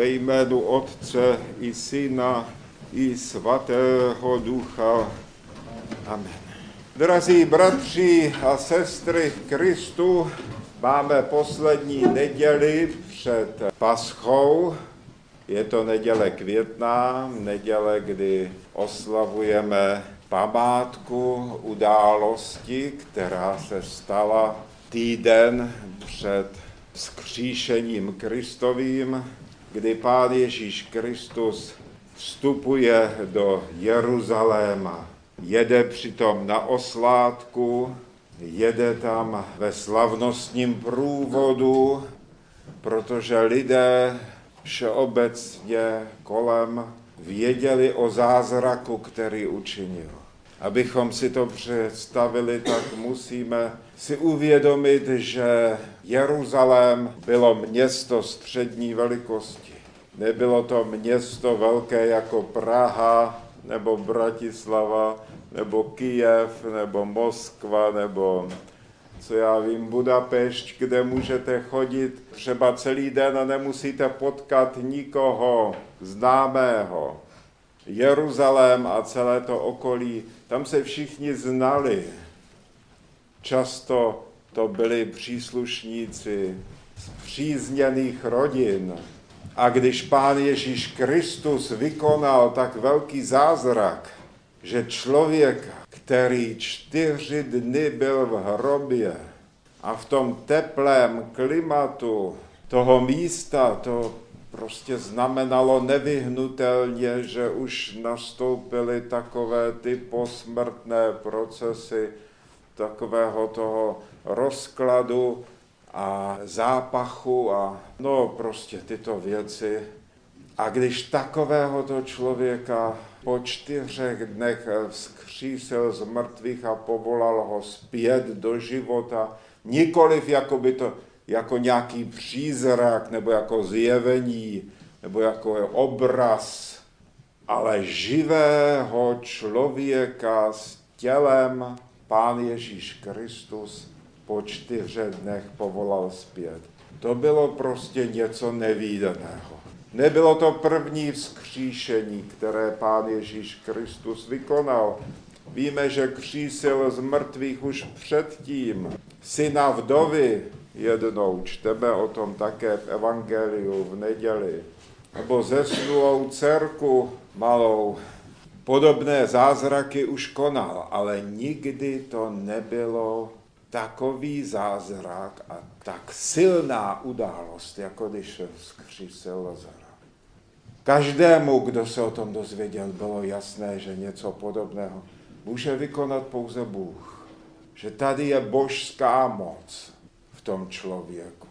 ve jménu Otce i Syna i Svatého Ducha. Amen. Drazí bratři a sestry v Kristu, máme poslední neděli před Paschou. Je to neděle květná, neděle, kdy oslavujeme památku události, která se stala týden před skříšením Kristovým, kdy Pán Ježíš Kristus vstupuje do Jeruzaléma. Jede přitom na oslátku, jede tam ve slavnostním průvodu, protože lidé všeobecně kolem věděli o zázraku, který učinil. Abychom si to představili, tak musíme si uvědomit, že Jeruzalém bylo město střední velikosti. Nebylo to město velké jako Praha, nebo Bratislava, nebo Kijev, nebo Moskva, nebo co já vím, Budapešť, kde můžete chodit třeba celý den a nemusíte potkat nikoho známého. Jeruzalém a celé to okolí, tam se všichni znali. Často to byli příslušníci z přízněných rodin. A když pán Ježíš Kristus vykonal tak velký zázrak, že člověk, který čtyři dny byl v hrobě a v tom teplém klimatu toho místa, to prostě znamenalo nevyhnutelně, že už nastoupily takové ty posmrtné procesy takového toho rozkladu a zápachu a no prostě tyto věci. A když takovéhoto člověka po čtyřech dnech vzkřísil z mrtvých a povolal ho zpět do života, nikoliv jako by to jako nějaký přízrak, nebo jako zjevení, nebo jako obraz, ale živého člověka s tělem Pán Ježíš Kristus po čtyřech dnech povolal zpět. To bylo prostě něco nevýdaného. Nebylo to první vzkříšení, které Pán Ježíš Kristus vykonal. Víme, že křísil z mrtvých už předtím. Syna vdovy jednou, čteme o tom také v Evangeliu v neděli. Nebo zesnulou dcerku malou. Podobné zázraky už konal, ale nikdy to nebylo takový zázrak a tak silná událost, jako když zkřísil Lazara. Každému, kdo se o tom dozvěděl, bylo jasné, že něco podobného může vykonat pouze Bůh. Že tady je božská moc tom člověku.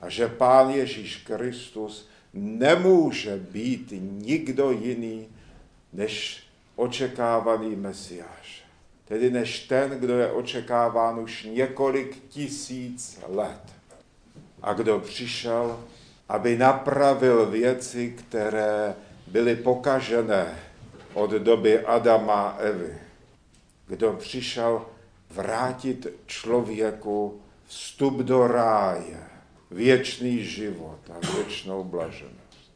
A že Pán Ježíš Kristus nemůže být nikdo jiný než očekávaný Mesiáš. Tedy než ten, kdo je očekáván už několik tisíc let. A kdo přišel, aby napravil věci, které byly pokažené od doby Adama a Evy. Kdo přišel vrátit člověku vstup do ráje, věčný život a věčnou blaženost.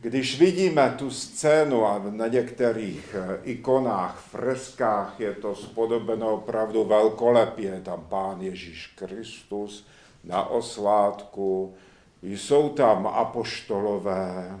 Když vidíme tu scénu a na některých eh, ikonách, freskách je to spodobeno opravdu velkolepě, tam Pán Ježíš Kristus na oslátku, jsou tam apoštolové,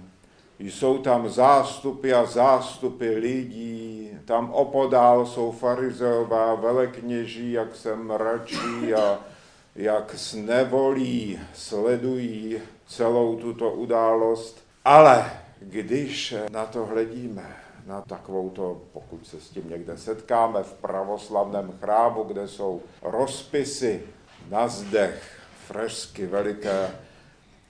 jsou tam zástupy a zástupy lidí, tam opodál jsou farizeová velekněží, jak se mračí a jak s nevolí sledují celou tuto událost. Ale když na to hledíme, na takovou to, pokud se s tím někde setkáme v pravoslavném chrámu, kde jsou rozpisy na zdech, fresky veliké,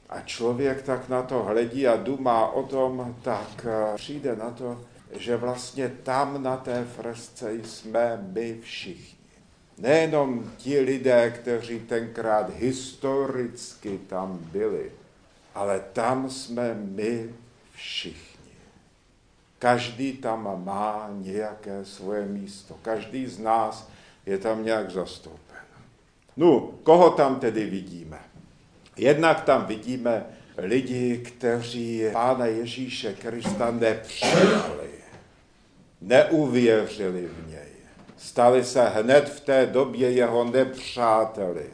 a člověk tak na to hledí a dumá o tom, tak přijde na to, že vlastně tam na té fresce jsme my všichni. Nejenom ti lidé, kteří tenkrát historicky tam byli, ale tam jsme my všichni. Každý tam má nějaké svoje místo. Každý z nás je tam nějak zastoupen. No, koho tam tedy vidíme? Jednak tam vidíme lidi, kteří Pána Ježíše Krista nepřijali, neuvěřili v něj. Stali se hned v té době jeho nepřáteli.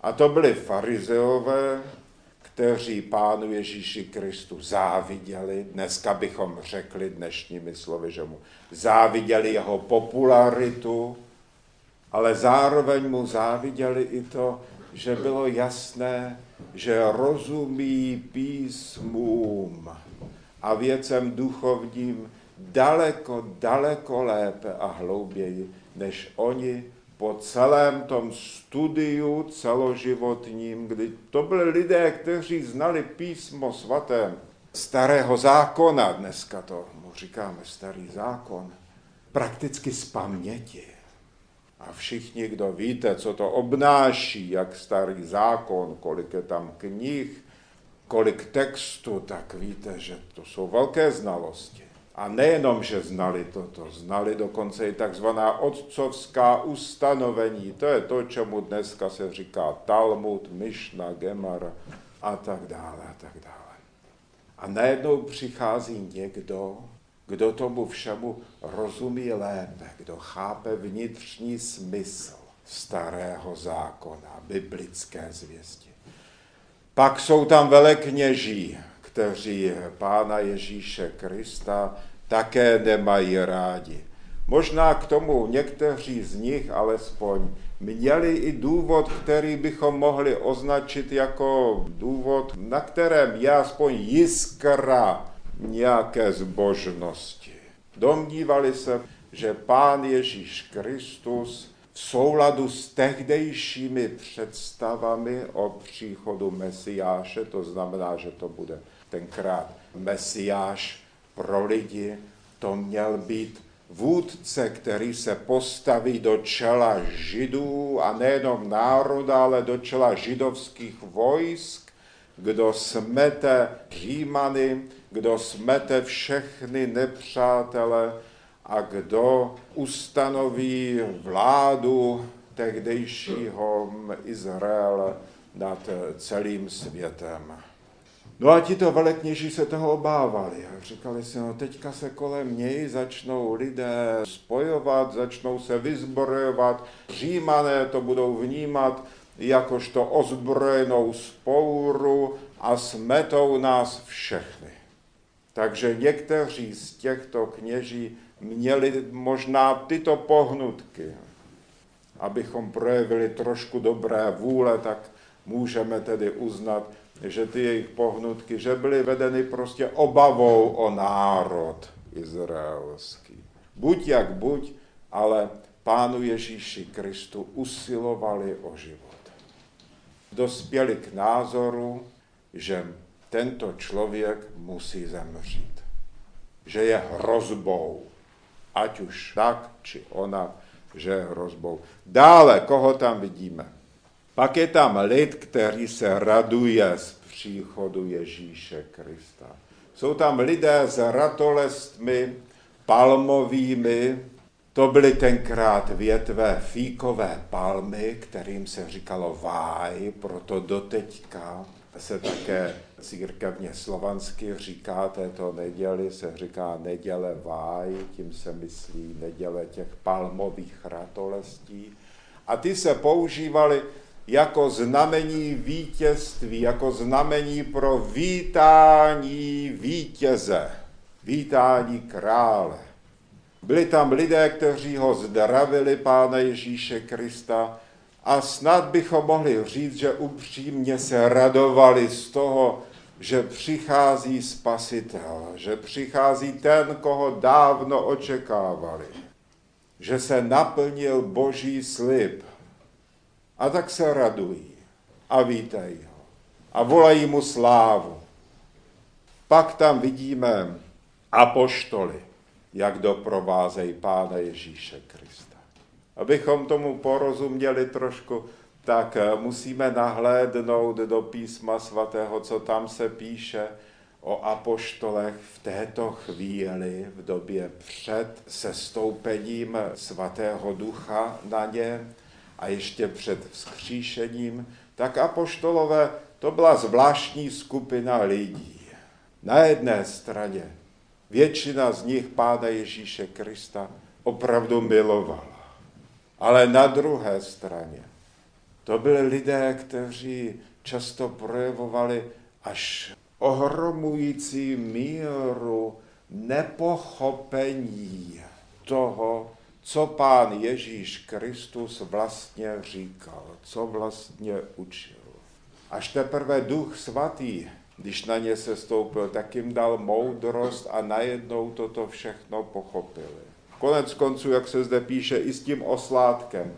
A to byli farizeové, kteří pánu Ježíši Kristu záviděli, dneska bychom řekli dnešními slovy, že mu záviděli jeho popularitu, ale zároveň mu záviděli i to, že bylo jasné, že rozumí písmům a věcem duchovním daleko, daleko lépe a hlouběji, než oni po celém tom studiu celoživotním, kdy to byli lidé, kteří znali písmo svaté, starého zákona, dneska to mu říkáme starý zákon, prakticky z paměti. A všichni, kdo víte, co to obnáší, jak starý zákon, kolik je tam knih, kolik textu, tak víte, že to jsou velké znalosti. A nejenom, že znali toto, znali dokonce i takzvaná otcovská ustanovení. To je to, čemu dneska se říká Talmud, Mishnah, Gemara a tak dále a tak dále. A najednou přichází někdo, kdo tomu všemu rozumí lépe, kdo chápe vnitřní smysl starého zákona, biblické zvěsti. Pak jsou tam velekněží, kteří Pána Ježíše Krista také nemají rádi. Možná k tomu někteří z nich alespoň měli i důvod, který bychom mohli označit jako důvod, na kterém je aspoň jiskra nějaké zbožnosti. Domnívali se, že Pán Ježíš Kristus v souladu s tehdejšími představami o příchodu Mesiáše, to znamená, že to bude tenkrát Mesiáš pro lidi, to měl být vůdce, který se postaví do čela židů a nejenom národa, ale do čela židovských vojsk, kdo smete Římany, kdo smete všechny nepřátele a kdo ustanoví vládu tehdejšího Izraele nad celým světem. No a tito velekněží se toho obávali a říkali si, no teďka se kolem něj začnou lidé spojovat, začnou se vyzbrojovat, římané to budou vnímat jakožto ozbrojenou spouru a smetou nás všechny. Takže někteří z těchto kněží měli možná tyto pohnutky. Abychom projevili trošku dobré vůle, tak můžeme tedy uznat, že ty jejich pohnutky, že byly vedeny prostě obavou o národ izraelský. Buď jak buď, ale Pánu Ježíši Kristu usilovali o život. Dospěli k názoru, že tento člověk musí zemřít. Že je hrozbou. Ať už tak, či ona, že je hrozbou. Dále, koho tam vidíme? Pak je tam lid, který se raduje z příchodu Ježíše Krista. Jsou tam lidé s ratolestmi palmovými, to byly tenkrát větve fíkové palmy, kterým se říkalo váj, proto doteďka se také církevně slovansky říká této neděli, se říká neděle váj, tím se myslí neděle těch palmových ratolestí. A ty se používaly jako znamení vítězství, jako znamení pro vítání vítěze, vítání krále. Byli tam lidé, kteří ho zdravili, Pána Ježíše Krista, a snad bychom mohli říct, že upřímně se radovali z toho, že přichází spasitel, že přichází ten, koho dávno očekávali, že se naplnil boží slib. A tak se radují a vítají ho a volají mu slávu. Pak tam vidíme apoštoly, jak doprovázejí Pána Ježíše Krista. Abychom tomu porozuměli trošku, tak eh, musíme nahlédnout do písma svatého, co tam se píše o apoštolech v této chvíli, v době před sestoupením svatého ducha na ně a ještě před vzkříšením, tak apoštolové to byla zvláštní skupina lidí. Na jedné straně většina z nich Pána Ježíše Krista opravdu milovala. Ale na druhé straně to byli lidé, kteří často projevovali až ohromující míru nepochopení toho, co pán Ježíš Kristus vlastně říkal, co vlastně učil. Až teprve duch svatý, když na ně se stoupil, tak jim dal moudrost a najednou toto všechno pochopili. Konec konců, jak se zde píše, i s tím oslátkem.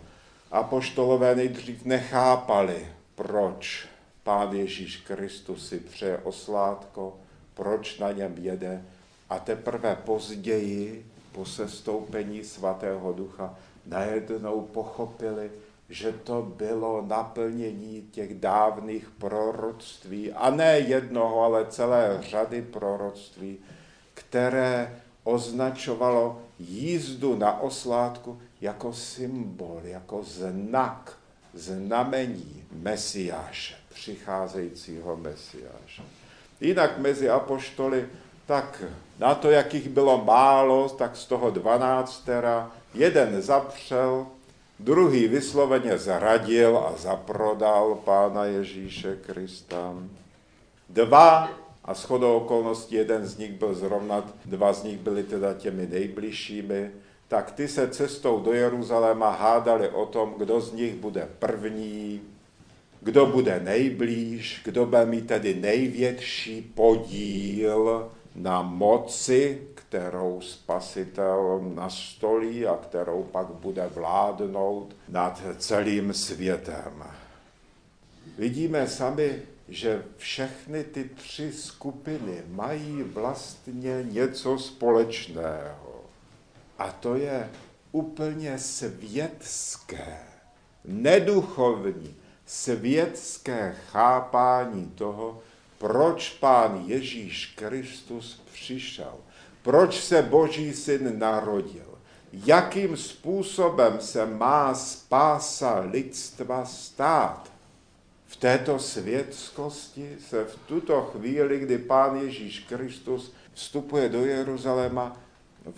Apoštolové nejdřív nechápali, proč pán Ježíš Kristus si přeje oslátko, proč na něm jede. A teprve později, po sestoupení svatého ducha, najednou pochopili, že to bylo naplnění těch dávných proroctví, a ne jednoho, ale celé řady proroctví, které označovalo jízdu na oslátku jako symbol, jako znak, znamení Mesiáše, přicházejícího Mesiáše. Jinak mezi apoštoly, tak na to, jakých bylo málo, tak z toho dvanáctera jeden zapřel, druhý vysloveně zradil a zaprodal Pána Ježíše Krista. Dva a shodou okolností jeden z nich byl zrovna, dva z nich byli teda těmi nejbližšími, tak ty se cestou do Jeruzaléma hádali o tom, kdo z nich bude první, kdo bude nejblíž, kdo bude mít tedy největší podíl na moci, kterou spasitel nastolí a kterou pak bude vládnout nad celým světem. Vidíme sami, že všechny ty tři skupiny mají vlastně něco společného. A to je úplně světské, neduchovní, světské chápání toho, proč pán Ježíš Kristus přišel, proč se Boží syn narodil, jakým způsobem se má spása lidstva stát. V této světskosti se v tuto chvíli, kdy Pán Ježíš Kristus vstupuje do Jeruzaléma,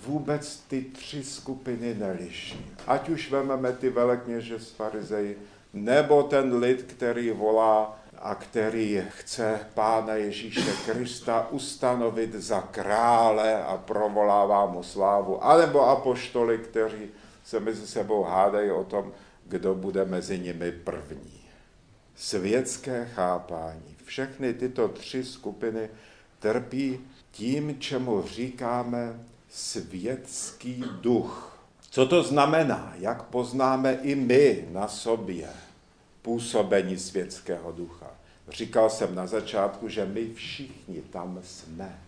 vůbec ty tři skupiny neliší. Ať už vezmeme ty velekněže z farizeji, nebo ten lid, který volá a který chce Pána Ježíše Krista ustanovit za krále a provolává mu slávu, anebo apoštoly, kteří se mezi sebou hádají o tom, kdo bude mezi nimi první světské chápání. Všechny tyto tři skupiny trpí tím, čemu říkáme světský duch. Co to znamená? Jak poznáme i my na sobě působení světského ducha? Říkal jsem na začátku, že my všichni tam jsme.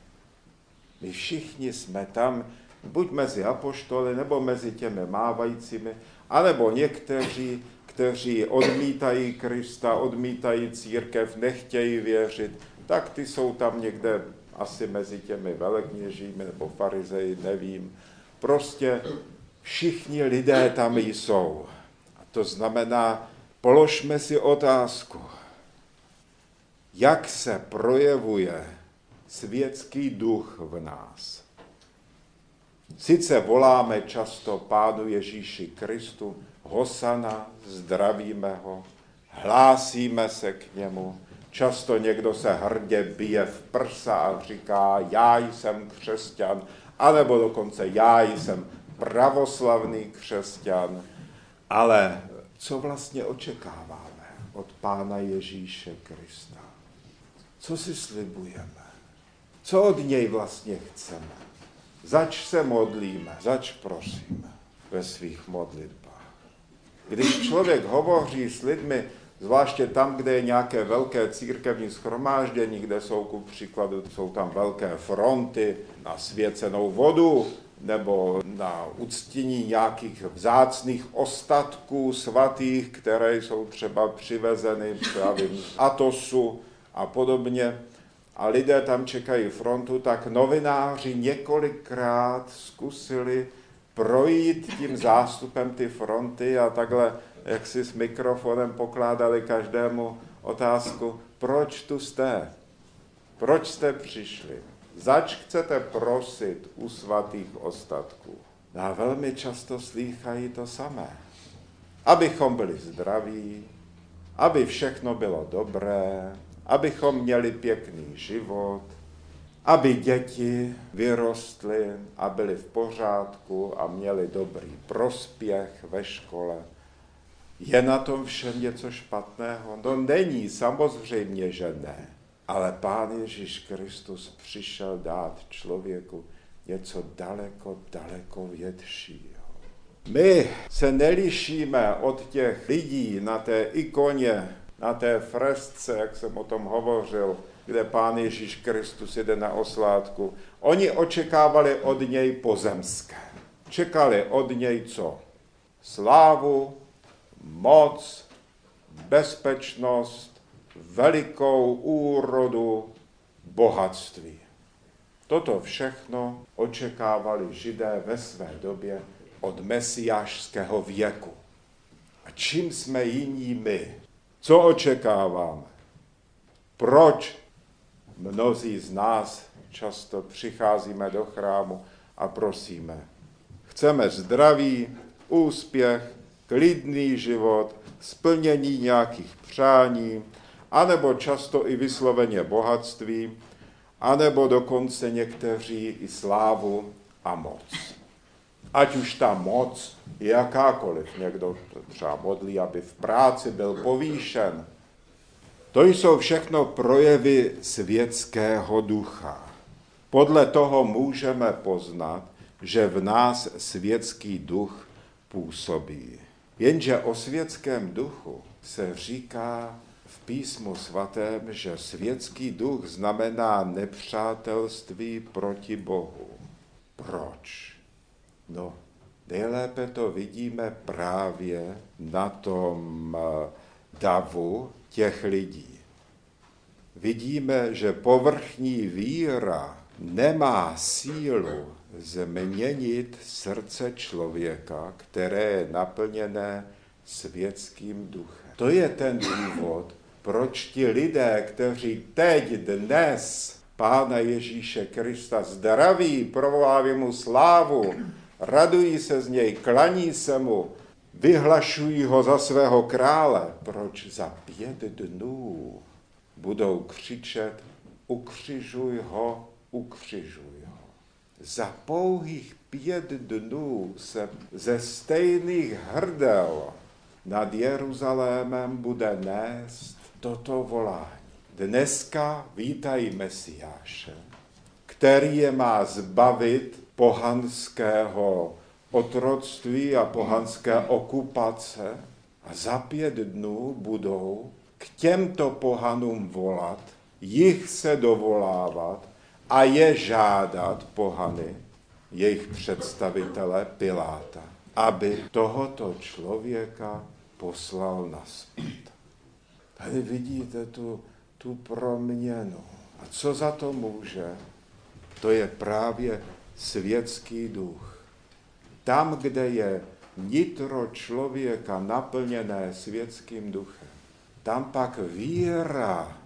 My všichni jsme tam, buď mezi apoštoly, nebo mezi těmi mávajícími, anebo někteří kteří odmítají Krista, odmítají církev, nechtějí věřit, tak ty jsou tam někde asi mezi těmi velekněžími nebo farizeji, nevím. Prostě všichni lidé tam jsou. A to znamená, položme si otázku, jak se projevuje světský duch v nás. Sice voláme často Pánu Ježíši Kristu, Hosana, zdravíme ho, hlásíme se k němu. Často někdo se hrdě bije v prsa a říká, já jsem křesťan, anebo dokonce já jsem pravoslavný křesťan. Ale co vlastně očekáváme od Pána Ježíše Krista? Co si slibujeme? Co od něj vlastně chceme? Zač se modlíme, zač prosíme ve svých modlitbách. Když člověk hovoří s lidmi, zvláště tam, kde je nějaké velké církevní schromáždění, kde jsou ku příkladu, jsou tam velké fronty na svěcenou vodu, nebo na uctění nějakých vzácných ostatků svatých, které jsou třeba přivezeny právě z Atosu a podobně, a lidé tam čekají frontu, tak novináři několikrát zkusili projít tím zástupem ty fronty a takhle, jak si s mikrofonem pokládali každému otázku, proč tu jste? Proč jste přišli? Zač chcete prosit u svatých ostatků? A velmi často slýchají to samé. Abychom byli zdraví, aby všechno bylo dobré, abychom měli pěkný život, aby děti vyrostly a byly v pořádku a měli dobrý prospěch ve škole. Je na tom všem něco špatného? No není, samozřejmě, že ne. Ale Pán Ježíš Kristus přišel dát člověku něco daleko, daleko většího. My se nelišíme od těch lidí na té ikoně, na té fresce, jak jsem o tom hovořil, kde Pán Ježíš Kristus jede na oslátku. Oni očekávali od něj pozemské. Čekali od něj co? Slávu, moc, bezpečnost, velikou úrodu, bohatství. Toto všechno očekávali židé ve své době od mesiášského věku. A čím jsme jiní my? Co očekáváme? Proč mnozí z nás často přicházíme do chrámu a prosíme? Chceme zdraví, úspěch, klidný život, splnění nějakých přání, anebo často i vysloveně bohatství, anebo dokonce někteří i slávu a moc. Ať už ta moc je jakákoliv, někdo třeba modlí, aby v práci byl povýšen. To jsou všechno projevy světského ducha. Podle toho můžeme poznat, že v nás světský duch působí. Jenže o světském duchu se říká v písmu svatém, že světský duch znamená nepřátelství proti Bohu. Proč? No, nejlépe to vidíme právě na tom eh, davu těch lidí. Vidíme, že povrchní víra nemá sílu změnit srdce člověka, které je naplněné světským duchem. To je ten důvod, proč ti lidé, kteří teď, dnes Pána Ježíše Krista zdraví, provolávají mu slávu, radují se z něj, klaní se mu, vyhlašují ho za svého krále. Proč za pět dnů budou křičet, ukřižuj ho, ukřižuj ho. Za pouhých pět dnů se ze stejných hrdel nad Jeruzalémem bude nést toto volání. Dneska vítají Mesiáše, který je má zbavit pohanského otroctví a pohanské okupace a za pět dnů budou k těmto pohanům volat, jich se dovolávat a je žádat pohany, jejich představitele Piláta, aby tohoto člověka poslal na zpět. Tady vidíte tu, tu proměnu. A co za to může? To je právě světský duch. Tam, kde je nitro člověka naplněné světským duchem, tam pak víra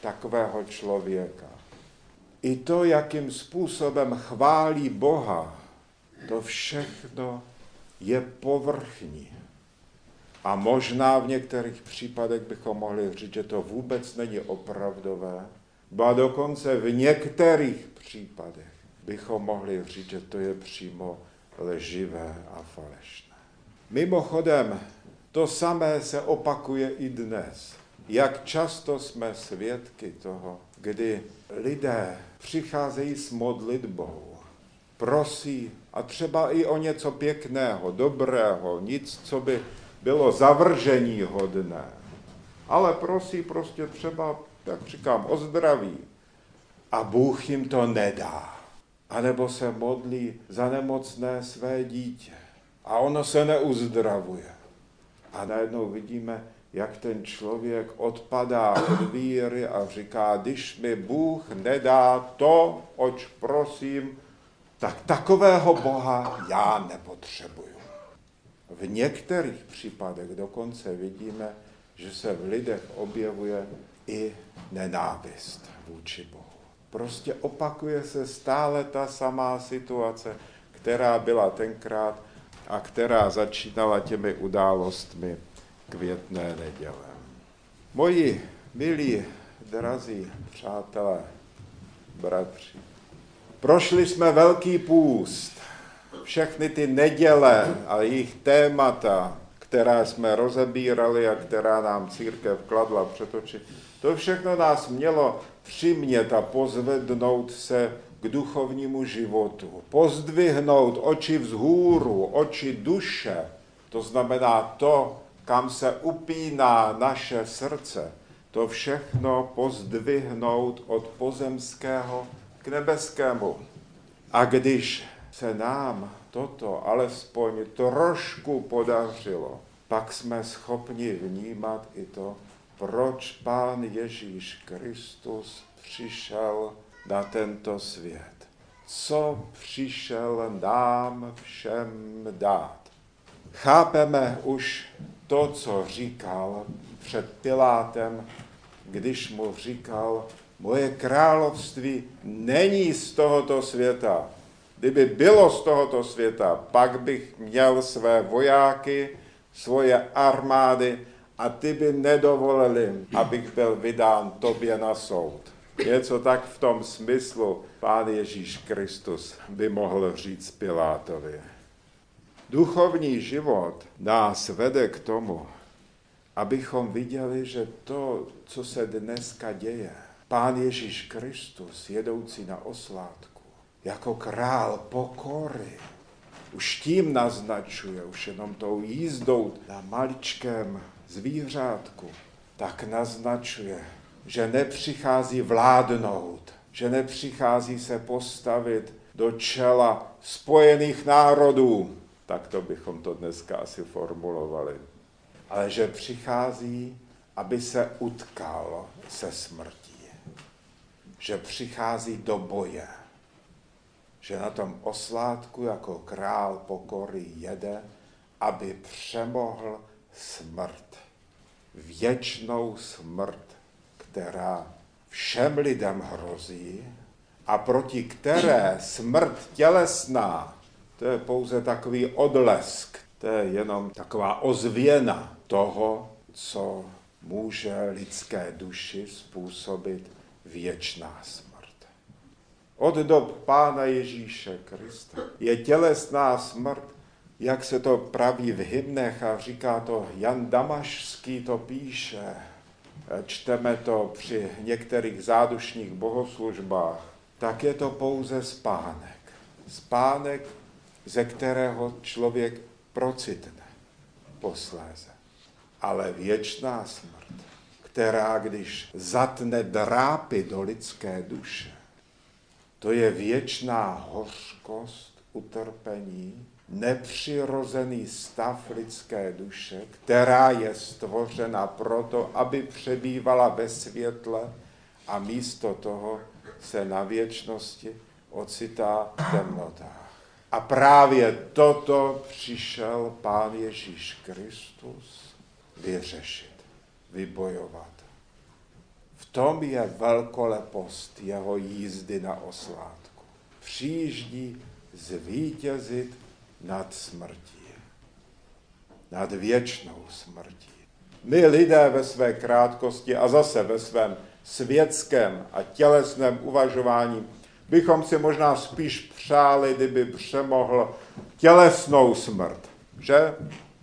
takového člověka, i to, jakým způsobem chválí Boha, to všechno je povrchní. A možná v některých případech bychom mohli říct, že to vůbec není opravdové, a dokonce v některých případech bychom mohli říct, že to je přímo leživé a falešné. Mimochodem, to samé se opakuje i dnes. Jak často jsme svědky toho, kdy lidé přicházejí s modlitbou, prosí a třeba i o něco pěkného, dobrého, nic, co by bylo zavržení hodné. Ale prosí prostě třeba, tak říkám, o zdraví. A Bůh jim to nedá. A nebo se modlí za nemocné své dítě. A ono se neuzdravuje. A najednou vidíme, jak ten člověk odpadá od víry a říká, když mi Bůh nedá to, oč prosím, tak takového Boha já nepotřebuju. V některých případech dokonce vidíme, že se v lidech objevuje i nenávist vůči Bohu. Prostě opakuje se stále ta samá situace, která byla tenkrát a která začínala těmi událostmi květné neděle. Moji milí, drazí přátelé, bratři, prošli jsme velký půst. Všechny ty neděle a jejich témata, která jsme rozebírali a která nám církev kladla před oči, to všechno nás mělo přimět a pozvednout se k duchovnímu životu. Pozdvihnout oči vzhůru, oči duše, to znamená to, kam se upíná naše srdce, to všechno pozdvihnout od pozemského k nebeskému. A když se nám toto alespoň trošku podařilo, pak jsme schopni vnímat i to, proč Pán Ježíš Kristus přišel na tento svět. Co přišel nám všem dát. Chápeme už to, co říkal před Pilátem, když mu říkal, moje království není z tohoto světa. Kdyby bylo z tohoto světa, pak bych měl své vojáky, svoje armády a ty by nedovolili, abych byl vydán tobě na soud. Něco tak v tom smyslu Pán Ježíš Kristus by mohl říct Pilátovi. Duchovní život nás vede k tomu, abychom viděli, že to, co se dneska děje, Pán Ježíš Kristus, jedoucí na oslátku, jako král pokory, už tím naznačuje, už jenom tou jízdou na maličkém zvířátku, tak naznačuje, že nepřichází vládnout, že nepřichází se postavit do čela spojených národů, tak to bychom to dneska asi formulovali. Ale že přichází, aby se utkal se smrtí. Že přichází do boje. Že na tom oslátku jako král pokory jede, aby přemohl smrt. Věčnou smrt, která všem lidem hrozí a proti které smrt tělesná to je pouze takový odlesk, to je jenom taková ozvěna toho, co může lidské duši způsobit věčná smrt. Od dob Pána Ježíše Krista je tělesná smrt, jak se to praví v hymnech a říká to Jan Damašský to píše, čteme to při některých zádušních bohoslužbách, tak je to pouze spánek. Spánek ze kterého člověk procitne posléze. Ale věčná smrt, která když zatne drápy do lidské duše, to je věčná hořkost, utrpení, nepřirozený stav lidské duše, která je stvořena proto, aby přebývala ve světle a místo toho se na věčnosti ocitá v temnotách. A právě toto přišel Pán Ježíš Kristus vyřešit, vybojovat. V tom je velkolepost jeho jízdy na oslátku. Přijíždí zvítězit nad smrtí, nad věčnou smrtí. My lidé ve své krátkosti a zase ve svém světském a tělesném uvažování bychom si možná spíš přáli, kdyby přemohl tělesnou smrt. Že?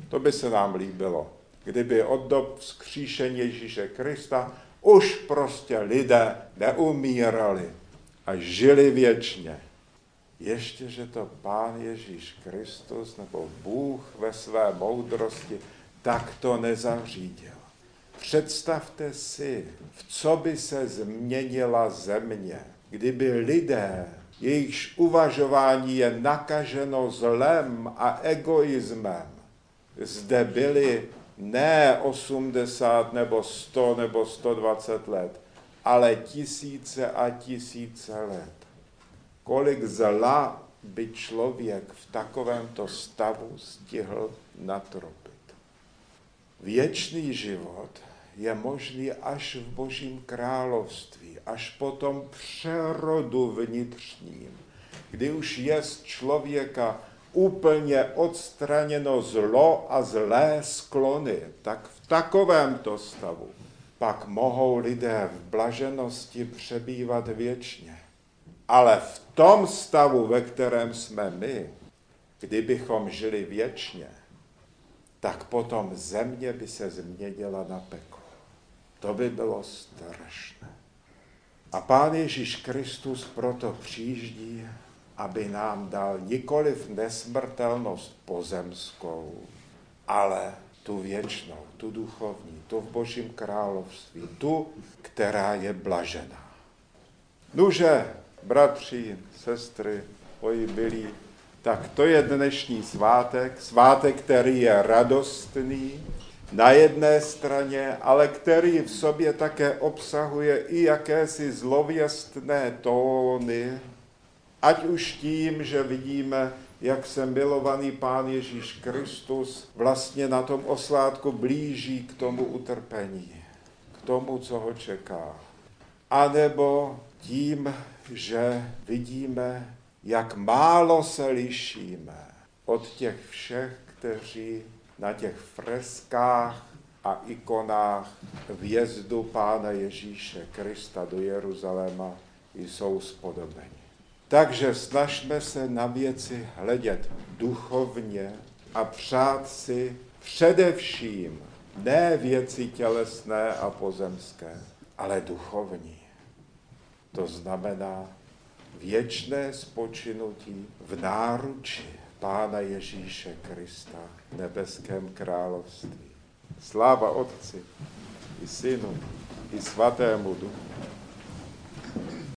To by se nám líbilo. Kdyby od dob vzkříšení Ježíše Krista už prostě lidé neumírali a žili věčně. Ještě, že to Pán Ježíš Kristus nebo Bůh ve své moudrosti tak to nezařídil. Představte si, v co by se změnila země, kdyby lidé, jejichž uvažování je nakaženo zlem a egoismem, zde byli ne 80 nebo 100 nebo 120 let, ale tisíce a tisíce let. Kolik zla by člověk v takovémto stavu stihl natropit. Věčný život je možný až v Božím království, až po tom přerodu vnitřním, kdy už je z člověka úplně odstraněno zlo a zlé sklony, tak v takovémto stavu pak mohou lidé v blaženosti přebývat věčně. Ale v tom stavu, ve kterém jsme my, kdybychom žili věčně, tak potom země by se změnila na peklo. To by bylo strašné. A Pán Ježíš Kristus proto přijíždí, aby nám dal nikoliv nesmrtelnost pozemskou, ale tu věčnou, tu duchovní, tu v Božím království, tu, která je blažená. Nuže, bratři, sestry, moji milí, tak to je dnešní svátek, svátek, který je radostný na jedné straně, ale který v sobě také obsahuje i jakési zlověstné tóny, ať už tím, že vidíme, jak se milovaný Pán Ježíš Kristus vlastně na tom oslátku blíží k tomu utrpení, k tomu, co ho čeká. A nebo tím, že vidíme, jak málo se lišíme od těch všech, kteří na těch freskách a ikonách vjezdu Pána Ježíše Krista do Jeruzaléma jsou spodobeni. Takže snažme se na věci hledět duchovně a přát si především ne věci tělesné a pozemské, ale duchovní. To znamená věčné spočinutí v náruči Pána Ježíše Krista v nebeském království. Sláva Otci i Synu i Svatému Duchu